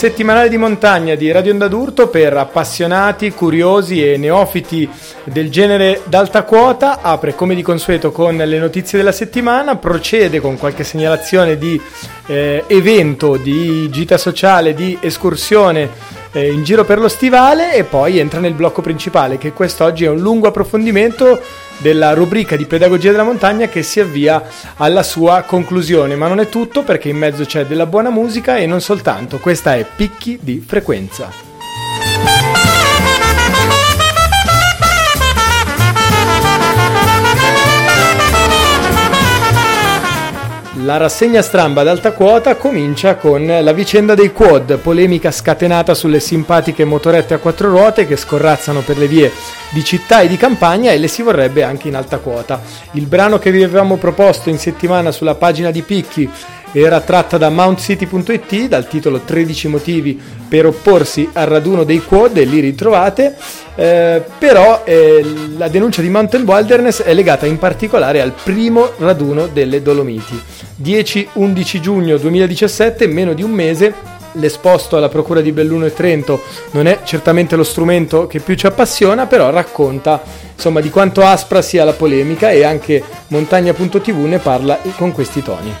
Settimanale di montagna di Radio Onda d'Urto per appassionati, curiosi e neofiti del genere d'alta quota. Apre come di consueto con le notizie della settimana, procede con qualche segnalazione di eh, evento, di gita sociale, di escursione eh, in giro per lo stivale. E poi entra nel blocco principale che quest'oggi è un lungo approfondimento della rubrica di pedagogia della montagna che si avvia alla sua conclusione, ma non è tutto perché in mezzo c'è della buona musica e non soltanto, questa è Picchi di frequenza. La rassegna stramba ad alta quota comincia con la vicenda dei quad, polemica scatenata sulle simpatiche motorette a quattro ruote che scorrazzano per le vie di città e di campagna e le si vorrebbe anche in alta quota. Il brano che vi avevamo proposto in settimana sulla pagina di Picchi era tratta da mountcity.it dal titolo 13 motivi per opporsi al raduno dei quad e lì ritrovate eh, però eh, la denuncia di Mountain Wilderness è legata in particolare al primo raduno delle Dolomiti. 10-11 giugno 2017 meno di un mese l'esposto alla Procura di Belluno e Trento non è certamente lo strumento che più ci appassiona, però racconta insomma di quanto aspra sia la polemica e anche Montagna.tv ne parla con questi toni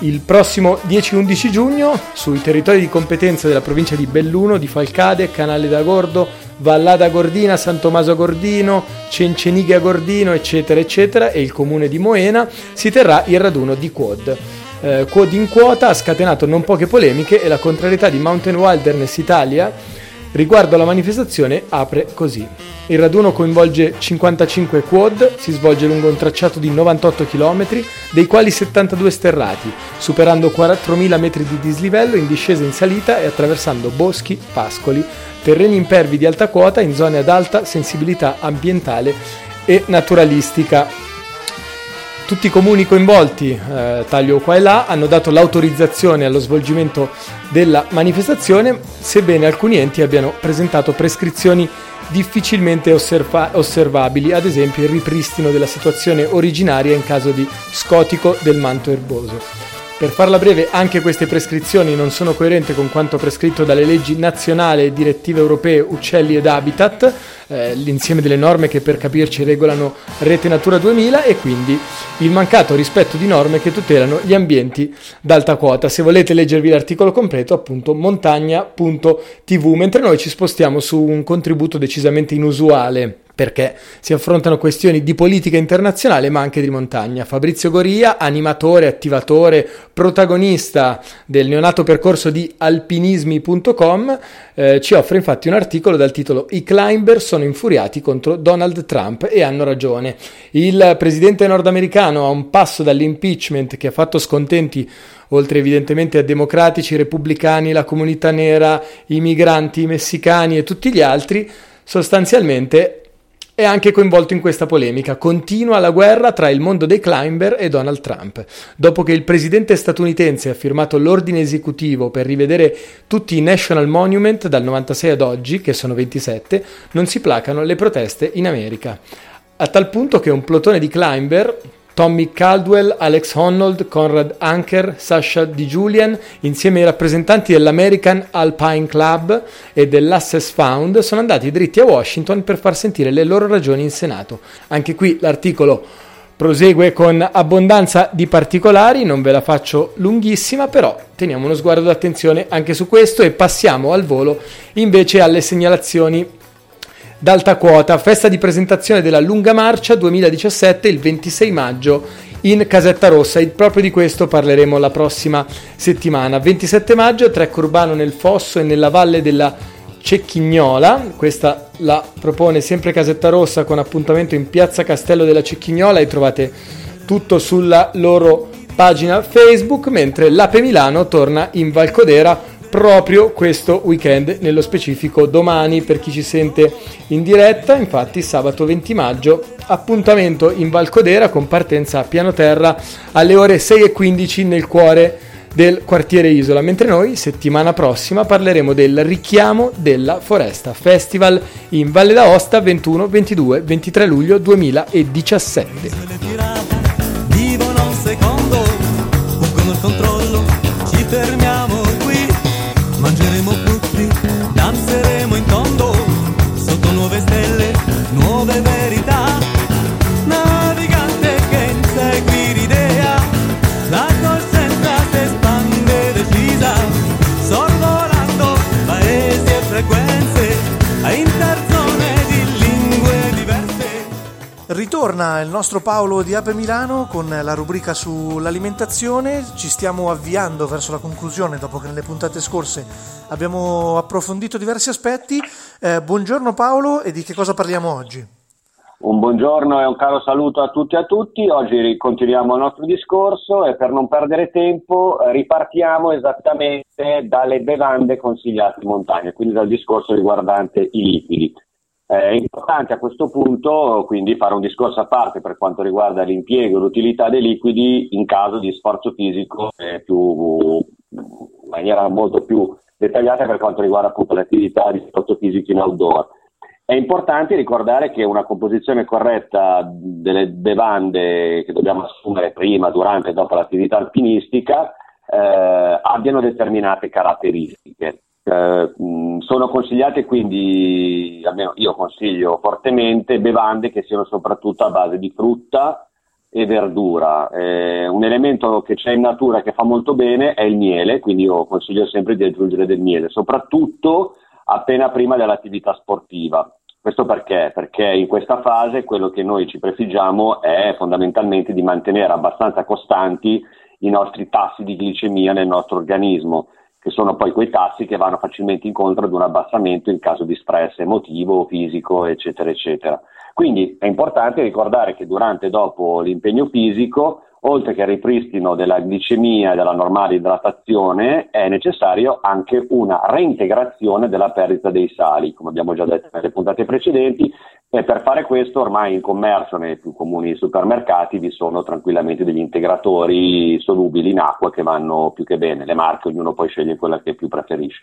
il prossimo 10-11 giugno sui territori di competenza della provincia di Belluno, di Falcade, Canale da Gordo, Vallada Gordina, San Tommaso Gordino, Cenceniga Gordino, eccetera, eccetera, e il comune di Moena si terrà il raduno di Quad. Eh, Quad in quota ha scatenato non poche polemiche e la contrarietà di Mountain Wilderness Italia riguardo alla manifestazione apre così. Il raduno coinvolge 55 quad, si svolge lungo un tracciato di 98 km, dei quali 72 sterrati, superando 4.000 metri di dislivello in discesa in salita e attraversando boschi, pascoli, terreni impervi di alta quota in zone ad alta sensibilità ambientale e naturalistica. Tutti i comuni coinvolti, eh, taglio qua e là, hanno dato l'autorizzazione allo svolgimento della manifestazione, sebbene alcuni enti abbiano presentato prescrizioni difficilmente osserva- osservabili, ad esempio il ripristino della situazione originaria in caso di scotico del manto erboso. Per farla breve, anche queste prescrizioni non sono coerenti con quanto prescritto dalle leggi nazionali e direttive europee Uccelli ed Habitat, eh, l'insieme delle norme che per capirci regolano Rete Natura 2000 e quindi il mancato rispetto di norme che tutelano gli ambienti d'alta quota. Se volete leggervi l'articolo completo, appunto montagna.tv, mentre noi ci spostiamo su un contributo decisamente inusuale perché si affrontano questioni di politica internazionale ma anche di montagna. Fabrizio Goria, animatore, attivatore, protagonista del neonato percorso di alpinismi.com, eh, ci offre infatti un articolo dal titolo I climber sono infuriati contro Donald Trump e hanno ragione. Il presidente nordamericano a un passo dall'impeachment che ha fatto scontenti oltre evidentemente a democratici, repubblicani, la comunità nera, i migranti, i messicani e tutti gli altri, sostanzialmente è anche coinvolto in questa polemica. Continua la guerra tra il mondo dei climber e Donald Trump. Dopo che il presidente statunitense ha firmato l'ordine esecutivo per rivedere tutti i National Monument dal 96 ad oggi, che sono 27, non si placano le proteste in America. A tal punto che un plotone di climber, Tommy Caldwell, Alex Honnold, Conrad Anker, Sasha Di Julian, insieme ai rappresentanti dell'American Alpine Club e dell'Assess Found, sono andati dritti a Washington per far sentire le loro ragioni in Senato. Anche qui l'articolo prosegue con abbondanza di particolari, non ve la faccio lunghissima, però teniamo uno sguardo d'attenzione anche su questo e passiamo al volo invece alle segnalazioni d'alta quota, festa di presentazione della Lunga Marcia 2017 il 26 maggio in Casetta Rossa. E proprio di questo parleremo la prossima settimana. 27 maggio, trek urbano nel Fosso e nella valle della Cecchignola, questa la propone sempre Casetta Rossa con appuntamento in Piazza Castello della Cecchignola. E trovate tutto sulla loro pagina Facebook, mentre l'Ape Milano torna in Valcodera proprio questo weekend, nello specifico domani per chi ci sente in diretta, infatti sabato 20 maggio appuntamento in Valcodera con partenza a piano terra alle ore 6.15 nel cuore del quartiere Isola, mentre noi settimana prossima parleremo del richiamo della foresta festival in Valle d'Aosta 21, 22, 23 luglio 2017. Ritorna il nostro Paolo di Ape Milano con la rubrica sull'alimentazione. Ci stiamo avviando verso la conclusione dopo che nelle puntate scorse abbiamo approfondito diversi aspetti. Eh, buongiorno Paolo e di che cosa parliamo oggi? Un buongiorno e un caro saluto a tutti e a tutti. Oggi continuiamo il nostro discorso e per non perdere tempo ripartiamo esattamente dalle bevande consigliate in montagna, quindi dal discorso riguardante i liquidi. È importante a questo punto quindi fare un discorso a parte per quanto riguarda l'impiego e l'utilità dei liquidi in caso di sforzo fisico più, in maniera molto più dettagliata per quanto riguarda appunto l'attività di sforzo fisico in outdoor. È importante ricordare che una composizione corretta delle bevande che dobbiamo assumere prima, durante e dopo l'attività alpinistica eh, abbiano determinate caratteristiche. Eh, sono consigliate quindi, almeno io consiglio fortemente, bevande che siano soprattutto a base di frutta e verdura. Eh, un elemento che c'è in natura che fa molto bene è il miele, quindi io consiglio sempre di aggiungere del miele, soprattutto appena prima dell'attività sportiva. Questo perché? Perché in questa fase quello che noi ci prefiggiamo è fondamentalmente di mantenere abbastanza costanti i nostri tassi di glicemia nel nostro organismo che sono poi quei tassi che vanno facilmente incontro ad un abbassamento in caso di stress emotivo, fisico, eccetera, eccetera. Quindi è importante ricordare che durante e dopo l'impegno fisico, oltre che al ripristino della glicemia e della normale idratazione, è necessario anche una reintegrazione della perdita dei sali, come abbiamo già detto nelle puntate precedenti, e per fare questo ormai in commercio nei più comuni supermercati vi sono tranquillamente degli integratori solubili in acqua che vanno più che bene, le marche ognuno poi sceglie quella che più preferisce.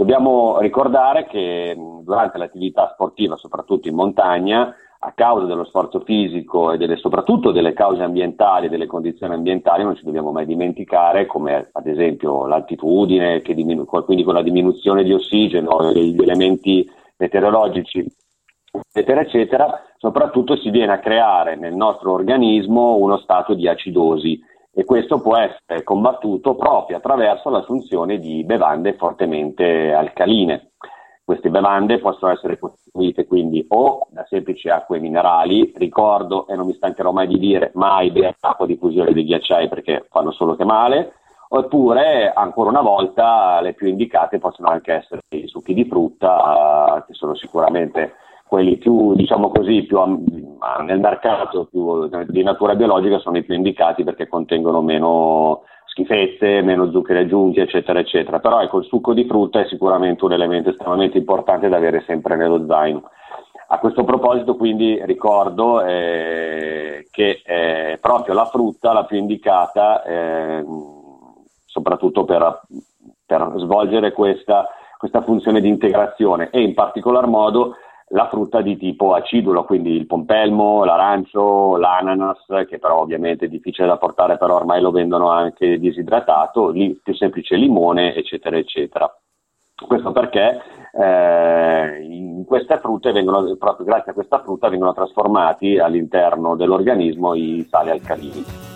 Dobbiamo ricordare che durante l'attività sportiva, soprattutto in montagna, a causa dello sforzo fisico e delle, soprattutto delle cause ambientali e delle condizioni ambientali non ci dobbiamo mai dimenticare come ad esempio l'altitudine, diminu- quindi con la diminuzione di ossigeno, gli elementi meteorologici eccetera, eccetera, soprattutto si viene a creare nel nostro organismo uno stato di acidosi e questo può essere combattuto proprio attraverso l'assunzione di bevande fortemente alcaline. Queste bevande possono essere costituite quindi o da semplici acque minerali, ricordo e non mi stancherò mai di dire mai bere acqua di fusione dei ghiacciai perché fanno solo che male, oppure ancora una volta le più indicate possono anche essere i succhi di frutta che sono sicuramente quelli più, diciamo così, più nel mercato più di natura biologica sono i più indicati perché contengono meno schifezze, meno zuccheri aggiunti, eccetera, eccetera. Però ecco, il succo di frutta è sicuramente un elemento estremamente importante da avere sempre nello zaino. A questo proposito quindi ricordo eh, che eh, proprio la frutta la più indicata, eh, soprattutto per, per svolgere questa, questa funzione di integrazione e in particolar modo la frutta di tipo acidulo, quindi il pompelmo, l'arancio, l'ananas, che però ovviamente è difficile da portare, però ormai lo vendono anche disidratato, il più semplice limone, eccetera, eccetera. Questo perché eh, queste frutte vengono, proprio grazie a questa frutta vengono trasformati all'interno dell'organismo i sali alcalini.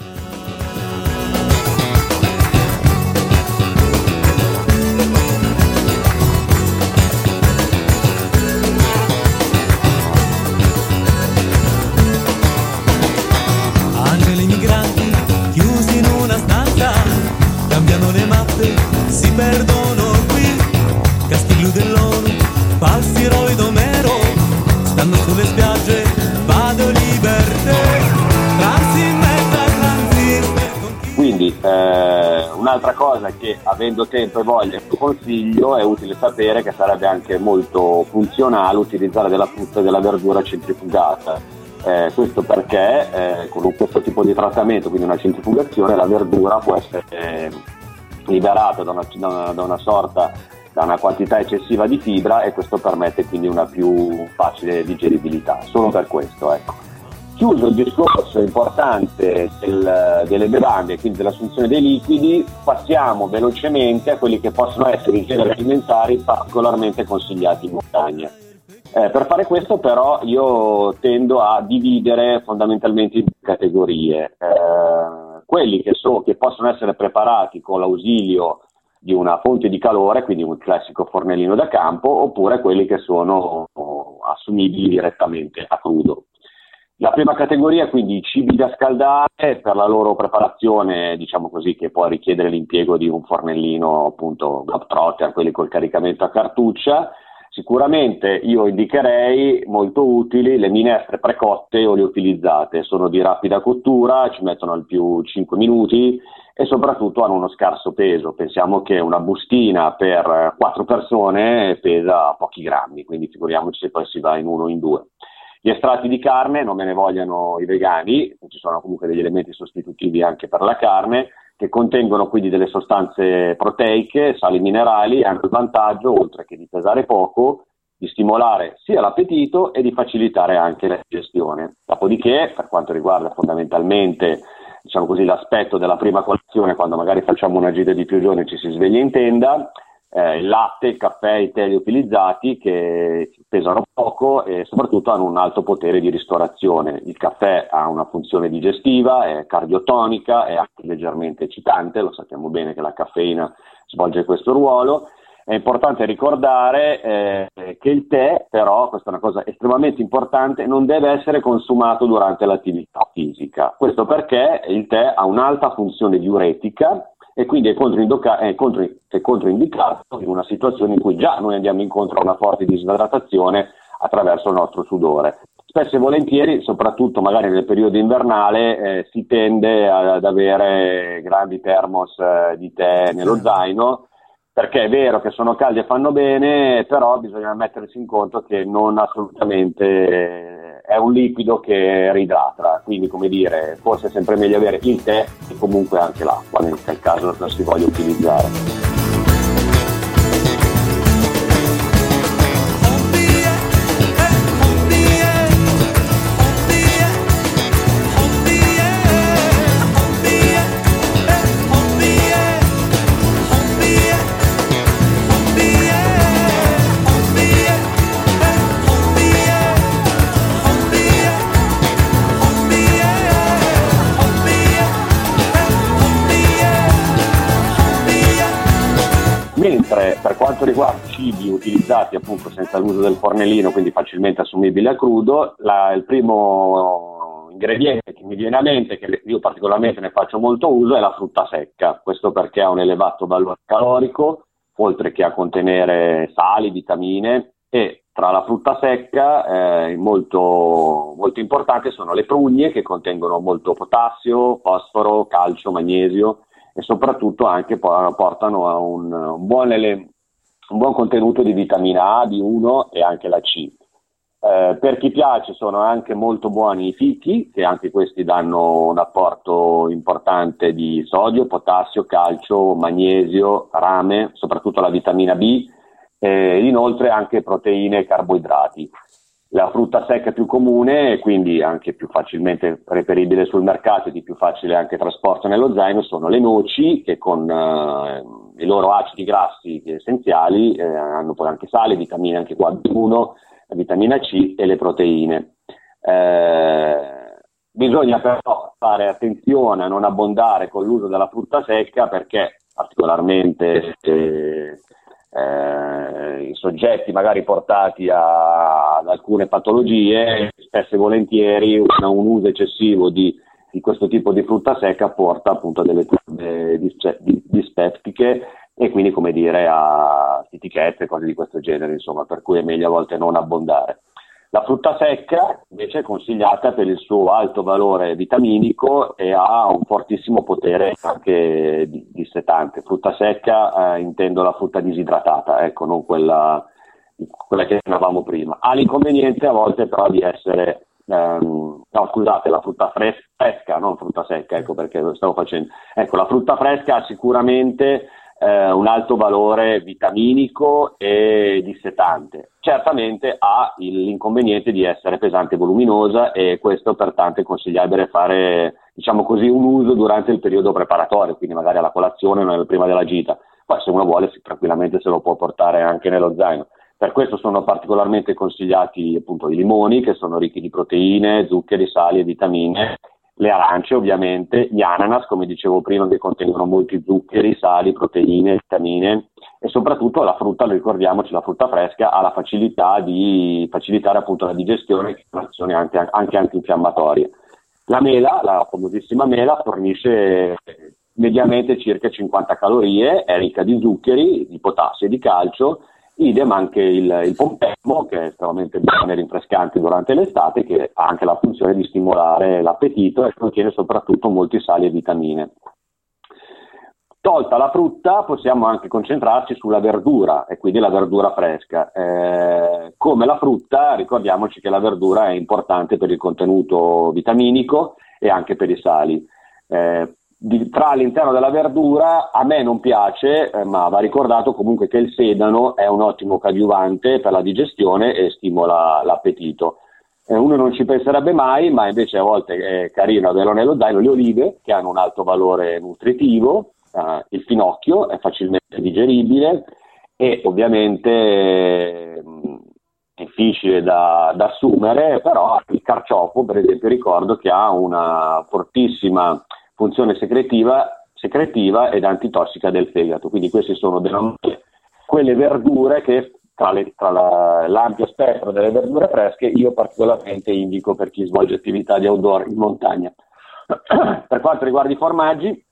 Un'altra cosa che avendo tempo e voglia consiglio è utile sapere che sarebbe anche molto funzionale utilizzare della frutta e della verdura centrifugata. Eh, questo perché eh, con questo tipo di trattamento, quindi una centrifugazione, la verdura può essere eh, liberata da una, da una, da una sorta da una quantità eccessiva di fibra e questo permette quindi una più facile digeribilità, solo per questo. Ecco. Chiuso il discorso importante del, delle bevande, quindi dell'assunzione dei liquidi, passiamo velocemente a quelli che possono essere i generi alimentari particolarmente consigliati in montagna. Eh, per fare questo però io tendo a dividere fondamentalmente in categorie. Eh, quelli che, so, che possono essere preparati con l'ausilio di una fonte di calore, quindi un classico fornellino da campo, oppure quelli che sono assumibili direttamente a crudo. La prima categoria, quindi i cibi da scaldare, per la loro preparazione, diciamo così, che può richiedere l'impiego di un fornellino, appunto, Globetrotter, quelli col caricamento a cartuccia, Sicuramente io indicherei molto utili le minestre precotte o liofilizzate, sono di rapida cottura, ci mettono al più 5 minuti e soprattutto hanno uno scarso peso. Pensiamo che una bustina per 4 persone pesa pochi grammi, quindi figuriamoci se poi si va in uno o in due. Gli estratti di carne, non me ne vogliano i vegani, ci sono comunque degli elementi sostitutivi anche per la carne, che contengono quindi delle sostanze proteiche, sali minerali e hanno il vantaggio, oltre che di pesare poco, di stimolare sia l'appetito e di facilitare anche la digestione. Dopodiché, per quanto riguarda fondamentalmente diciamo così, l'aspetto della prima colazione, quando magari facciamo una gita di più giorni e ci si sveglia in tenda, eh, il latte, il caffè, i tè utilizzati che pesano poco e soprattutto hanno un alto potere di ristorazione. Il caffè ha una funzione digestiva, è cardiotonica, è anche leggermente eccitante, lo sappiamo bene che la caffeina svolge questo ruolo. È importante ricordare eh, che il tè, però, questa è una cosa estremamente importante, non deve essere consumato durante l'attività fisica. Questo perché il tè ha un'alta funzione diuretica e quindi è, controindica- è, contro- è controindicato in una situazione in cui già noi andiamo incontro a una forte disidratazione attraverso il nostro sudore. Spesso e volentieri, soprattutto magari nel periodo invernale, eh, si tende ad avere grandi termos eh, di tè nello zaino perché è vero che sono caldi e fanno bene, però bisogna mettersi in conto che non assolutamente eh, è un liquido che ridrata, quindi come dire, forse è sempre meglio avere il tè e comunque anche l'acqua nel caso la si voglia utilizzare. Riguarda i cibi utilizzati appunto senza l'uso del fornellino, quindi facilmente assumibili a crudo, la, il primo ingrediente che mi viene a mente, che io particolarmente ne faccio molto uso, è la frutta secca. Questo perché ha un elevato valore calorico, oltre che a contenere sali, vitamine e tra la frutta secca eh, molto, molto importante sono le prugne che contengono molto potassio, fosforo, calcio, magnesio e soprattutto anche portano a un, un, buon, ele- un buon, contenuto di vitamina A, B1 e anche la C. Eh, per chi piace sono anche molto buoni i fichi, che anche questi danno un apporto importante di sodio, potassio, calcio, magnesio, rame, soprattutto la vitamina B, e inoltre anche proteine e carboidrati. La frutta secca più comune e quindi anche più facilmente reperibile sul mercato e di più facile anche trasporto nello zaino sono le noci che con eh, i loro acidi grassi essenziali eh, hanno poi anche sale, vitamine anche qua B1, vitamina C e le proteine. Eh, bisogna però fare attenzione a non abbondare con l'uso della frutta secca perché particolarmente eh, eh, i soggetti magari portati a, ad alcune patologie, spesso e volentieri un, un uso eccessivo di, di, questo tipo di frutta secca porta appunto a delle turbe dispeptiche e quindi come dire a etichette, cose di questo genere, insomma, per cui è meglio a volte non abbondare. La frutta secca invece è consigliata per il suo alto valore vitaminico e ha un fortissimo potere anche dissetante. Frutta secca eh, intendo la frutta disidratata, ecco, non quella, quella che avevamo prima. Ha l'inconveniente a volte però di essere ehm, no scusate, la frutta fres- fresca, non frutta secca, ecco perché lo stavo facendo. Ecco, la frutta fresca ha sicuramente eh, un alto valore vitaminico e dissetante. Certamente ha l'inconveniente di essere pesante e voluminosa e questo pertanto è consigliabile fare diciamo così, un uso durante il periodo preparatorio, quindi magari alla colazione o prima della gita. Poi se uno vuole tranquillamente se lo può portare anche nello zaino. Per questo sono particolarmente consigliati appunto i limoni che sono ricchi di proteine, zuccheri, sali e vitamine le arance ovviamente, gli ananas, come dicevo prima, che contengono molti zuccheri, sali, proteine, vitamine e soprattutto la frutta, ricordiamoci, la frutta fresca ha la facilità di facilitare appunto la digestione e l'azione anche, anche antinfiammatorie. La mela, la famosissima mela, fornisce mediamente circa 50 calorie, è ricca di zuccheri, di potassio e di calcio idem anche il, il pompelmo che è estremamente buono e rinfrescante durante l'estate che ha anche la funzione di stimolare l'appetito e contiene soprattutto molti sali e vitamine. Tolta la frutta possiamo anche concentrarci sulla verdura e quindi la verdura fresca. Eh, come la frutta ricordiamoci che la verdura è importante per il contenuto vitaminico e anche per i sali. Eh, di, tra all'interno della verdura a me non piace, eh, ma va ricordato comunque che il sedano è un ottimo coadiuvante per la digestione e stimola l'appetito. Eh, uno non ci penserebbe mai, ma invece a volte è carino averlo nello zaino, le olive che hanno un alto valore nutritivo, eh, il finocchio è facilmente digeribile e ovviamente mm, difficile da, da assumere, però il carciofo per esempio ricordo che ha una fortissima funzione secretiva, secretiva ed antitossica del fegato. Quindi queste sono quelle verdure che tra, le, tra la, l'ampio spettro delle verdure fresche io particolarmente indico per chi svolge attività di outdoor in montagna. per quanto riguarda i formaggi,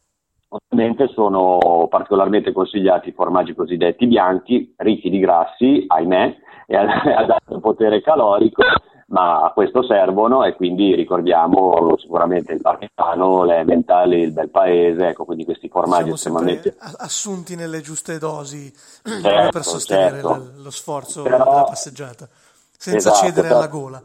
ovviamente sono particolarmente consigliati i formaggi cosiddetti bianchi, ricchi di grassi, ahimè, e ad alto potere calorico ma a questo servono e quindi ricordiamo sicuramente il parmigiano, le mentali, il bel paese, ecco quindi questi formaggi estremamente assunti nelle giuste dosi certo, per sostenere certo. lo, lo sforzo Però, della passeggiata senza esatto, cedere alla gola.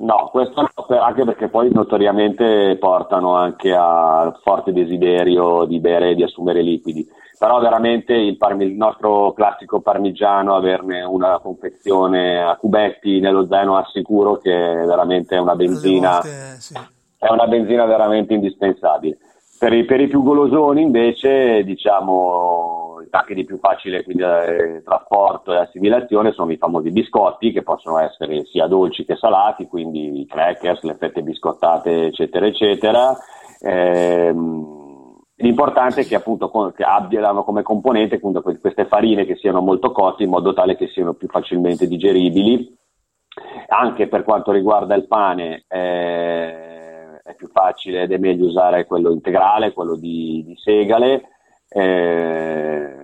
No, questo no, anche perché poi notoriamente portano anche a forte desiderio di bere e di assumere liquidi però veramente il, parmi, il, nostro classico parmigiano, averne una confezione a cubetti nello zaino assicuro che è veramente una benzina, volte, sì. è una benzina veramente indispensabile. Per i, per i, più golosoni invece diciamo i tacchi di più facile quindi, eh, trasporto e assimilazione sono i famosi biscotti che possono essere sia dolci che salati, quindi i crackers, le fette biscottate eccetera eccetera. Ehm, L'importante è che appunto che abbiano come componente appunto queste farine che siano molto cotte in modo tale che siano più facilmente digeribili. Anche per quanto riguarda il pane eh, è più facile ed è meglio usare quello integrale, quello di, di segale. Eh,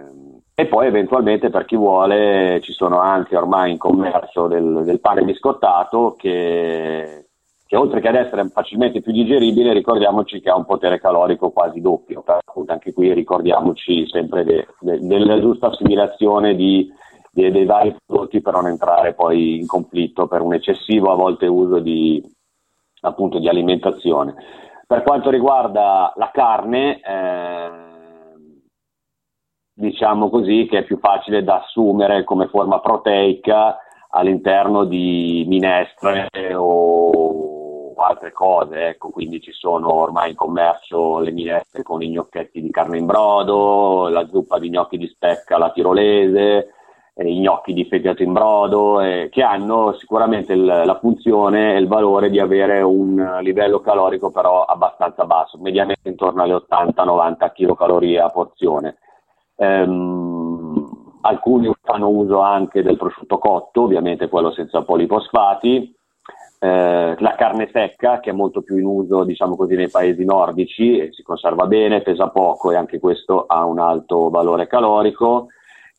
e poi eventualmente per chi vuole ci sono anche ormai in commercio del, del pane biscottato che che oltre che ad essere facilmente più digeribile, ricordiamoci che ha un potere calorico quasi doppio. Anche qui ricordiamoci sempre de, de, della giusta assimilazione di, de, dei vari prodotti per non entrare poi in conflitto per un eccessivo a volte uso di, appunto, di alimentazione. Per quanto riguarda la carne, eh, diciamo così che è più facile da assumere come forma proteica all'interno di minestre o altre cose, ecco, quindi ci sono ormai in commercio le minestre con i gnocchetti di carne in brodo, la zuppa di gnocchi di specca alla tirolese, eh, i gnocchi di fegato in brodo, eh, che hanno sicuramente il, la funzione e il valore di avere un livello calorico però abbastanza basso, mediamente intorno alle 80-90 kcal a porzione. Ehm, alcuni fanno uso anche del prosciutto cotto, ovviamente quello senza poliposfati, eh, la carne secca che è molto più in uso diciamo così nei paesi nordici si conserva bene, pesa poco e anche questo ha un alto valore calorico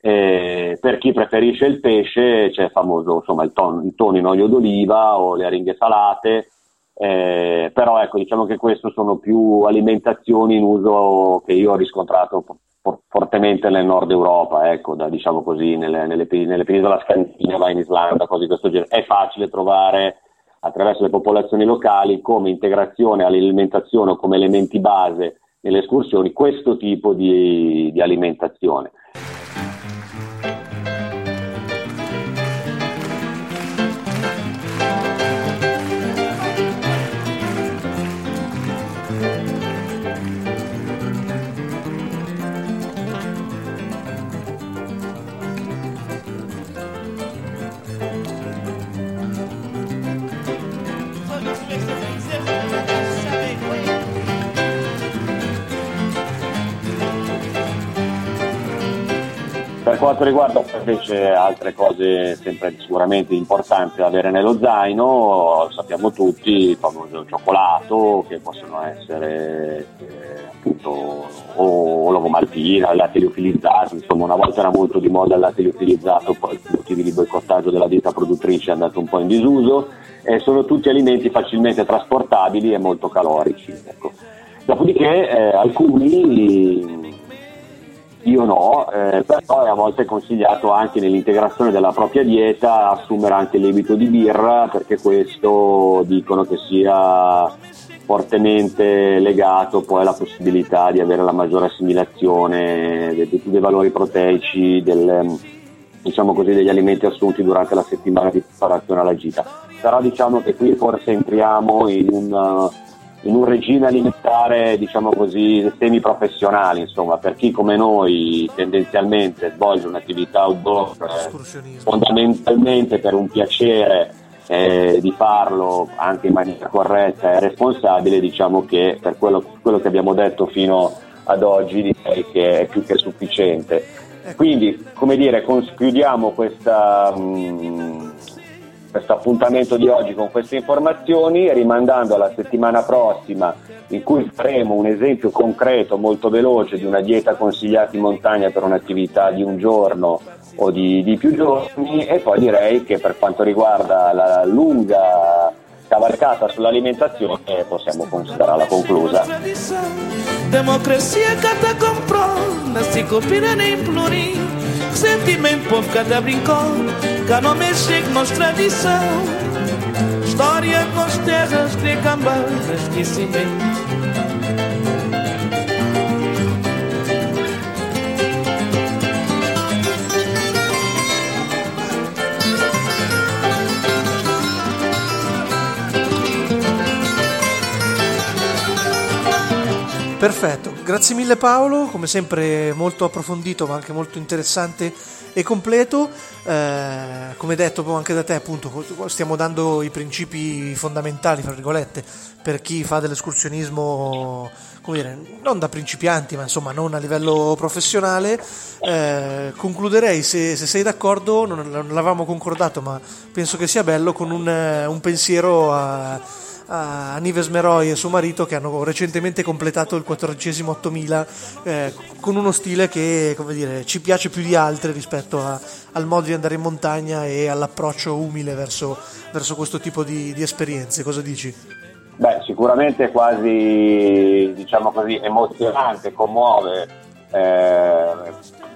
E per chi preferisce il pesce c'è il famoso insomma, il, ton, il tonno in olio d'oliva o le aringhe salate, eh, però ecco, diciamo che queste sono più alimentazioni in uso che io ho riscontrato for- fortemente nel nord Europa, ecco, da, diciamo così, nelle, nelle, nelle penisola scandinava, in Islanda, cose di questo genere. È facile trovare attraverso le popolazioni locali come integrazione all'alimentazione o come elementi base nelle escursioni questo tipo di, di alimentazione. Per quanto riguarda invece altre cose sempre sicuramente importanti da avere nello zaino, sappiamo tutti il famoso cioccolato che possono essere eh, appunto o, l'uovo maltina, il latte liofilizzato, insomma una volta era molto di moda il latte liofilizzato, poi per motivi di boicottaggio della dieta produttrice è andato un po' in disuso, e sono tutti alimenti facilmente trasportabili e molto calorici. Ecco. Dopodiché eh, alcuni io no, eh, però è a volte consigliato anche nell'integrazione della propria dieta assumere anche lievito di birra perché questo dicono che sia fortemente legato poi alla possibilità di avere la maggiore assimilazione di tutti valori proteici del, diciamo così, degli alimenti assunti durante la settimana di preparazione alla gita. Però diciamo che qui forse entriamo in un in un regime alimentare, diciamo così, semi-professionale, insomma, per chi come noi tendenzialmente svolge un'attività outdoor eh, fondamentalmente per un piacere eh, di farlo anche in maniera corretta e responsabile, diciamo che per quello, quello che abbiamo detto fino ad oggi direi che è più che sufficiente. Ecco. Quindi, come dire, chiudiamo questa... Mh, mm, questo appuntamento di oggi con queste informazioni, rimandando alla settimana prossima in cui faremo un esempio concreto, molto veloce, di una dieta consigliata in montagna per un'attività di un giorno o di, di più giorni e poi direi che per quanto riguarda la lunga cavalcata sull'alimentazione possiamo considerarla conclusa. Democrazia comprò, non si nem implorir, Sentimento, povo cada até brincou Cá não mexe chega nossa tradição História com terras, crê cambeiras, esquecimento Perfetto, grazie mille Paolo, come sempre molto approfondito ma anche molto interessante e completo. Eh, come detto anche da te, appunto, stiamo dando i principi fondamentali, fra virgolette, per chi fa dell'escursionismo, come dire, non da principianti, ma insomma non a livello professionale. Eh, concluderei, se, se, sei d'accordo, non, l'avevamo concordato, ma penso che sia bello, con un, un pensiero a a Nives Meroy e suo marito che hanno recentemente completato il 14 8000 eh, con uno stile che dire, ci piace più di altri rispetto a, al modo di andare in montagna e all'approccio umile verso, verso questo tipo di, di esperienze. Cosa dici? Beh, sicuramente quasi diciamo così, emozionante, commuove eh,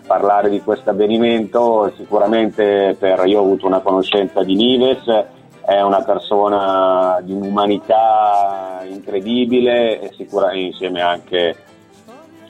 parlare di questo avvenimento. Sicuramente per, io ho avuto una conoscenza di Nives è una persona di un'umanità incredibile e insieme anche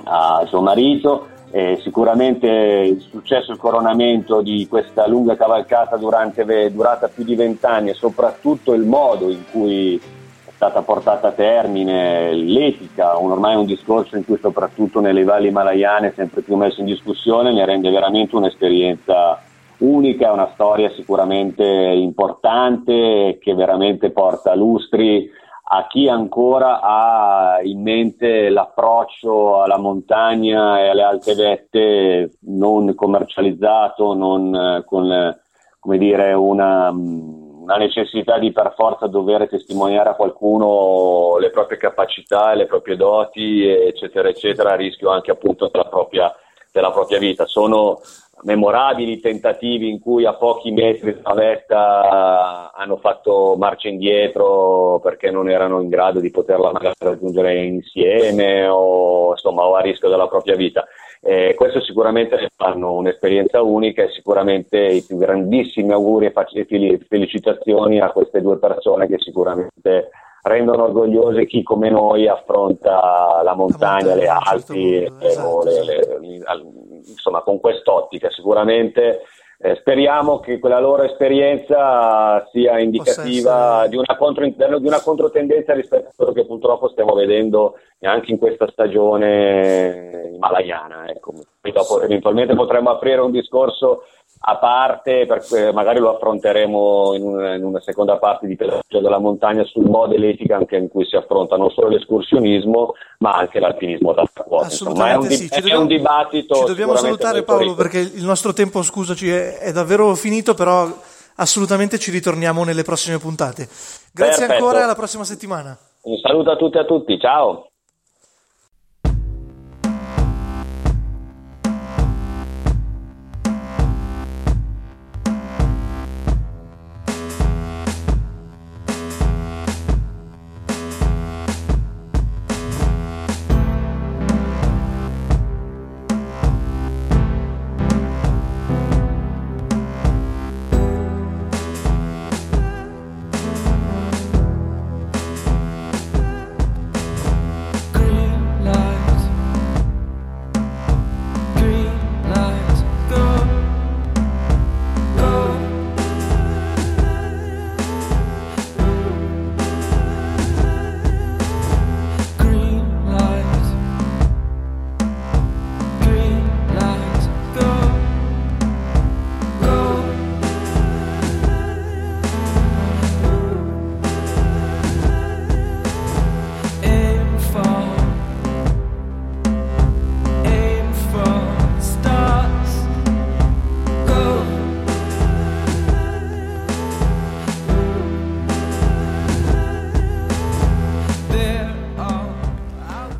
a suo marito e sicuramente il successo e il coronamento di questa lunga cavalcata durante, durata più di vent'anni e soprattutto il modo in cui è stata portata a termine l'etica, un, ormai un discorso in cui soprattutto nelle valli himalayane è sempre più messo in discussione, mi rende veramente un'esperienza unica, una storia sicuramente importante che veramente porta lustri a chi ancora ha in mente l'approccio alla montagna e alle alte vette non commercializzato, non eh, con dire, una, una, necessità di per forza dover testimoniare a qualcuno le proprie capacità, le proprie doti, eccetera, eccetera, a rischio anche appunto della propria, della propria vita. Sono memorabili tentativi in cui a pochi metri dalla vetta hanno fatto marcia indietro perché non erano in grado di poterla magari raggiungere insieme o, insomma, o a rischio della propria vita. Eh, questo sicuramente fanno un'esperienza unica e sicuramente i più grandissimi auguri e felicitazioni a queste due persone che sicuramente rendono orgogliosi chi come noi affronta la montagna, le certo Alpi, esatto, le, le, le, insomma con quest'ottica sicuramente eh, speriamo che quella loro esperienza sia indicativa di una, contro, di una, controtendenza rispetto a quello che purtroppo stiamo vedendo anche in questa stagione himalayana. Ecco. Poi dopo eventualmente potremmo aprire un discorso a parte, perché magari lo affronteremo in una, in una seconda parte di Pedaggio della Montagna sul modo e l'etica anche in cui si affronta non solo l'escursionismo ma anche l'alpinismo da quota. Assolutamente è un, sì. è dobbiamo, un dibattito. Ci dobbiamo salutare Paolo ricco. perché il nostro tempo, scusaci, è, è, davvero finito, però assolutamente ci ritorniamo nelle prossime puntate. Grazie Perfetto. ancora e alla prossima settimana. Un saluto a tutti e a tutti, ciao.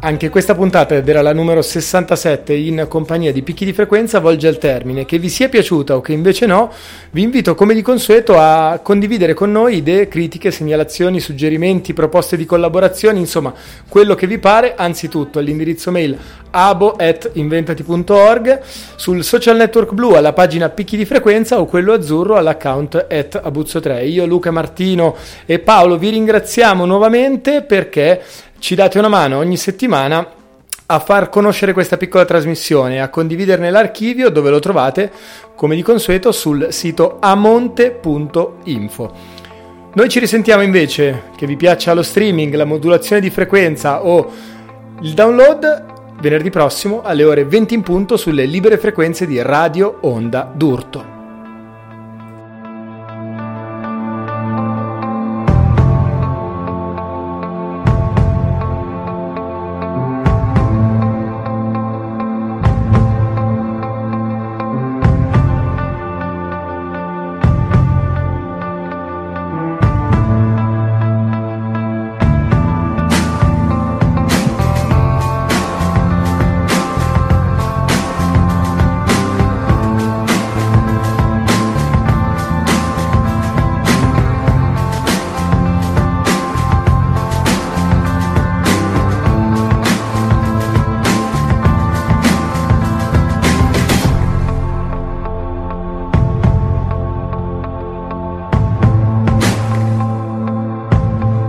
Anche questa puntata, ed era la numero 67 in compagnia di Picchi di Frequenza, volge al termine. Che vi sia piaciuta o che invece no, vi invito come di consueto a condividere con noi idee, critiche, segnalazioni, suggerimenti, proposte di collaborazione, insomma quello che vi pare, anzitutto all'indirizzo mail abo.inventati.org, sul social network blu alla pagina Picchi di Frequenza o quello azzurro all'account at Abuzzo3. Io, Luca Martino e Paolo vi ringraziamo nuovamente perché ci date una mano ogni settimana a far conoscere questa piccola trasmissione, a condividerne l'archivio dove lo trovate come di consueto sul sito amonte.info. Noi ci risentiamo invece, che vi piaccia lo streaming, la modulazione di frequenza o il download, venerdì prossimo alle ore 20 in punto sulle libere frequenze di Radio Onda d'Urto.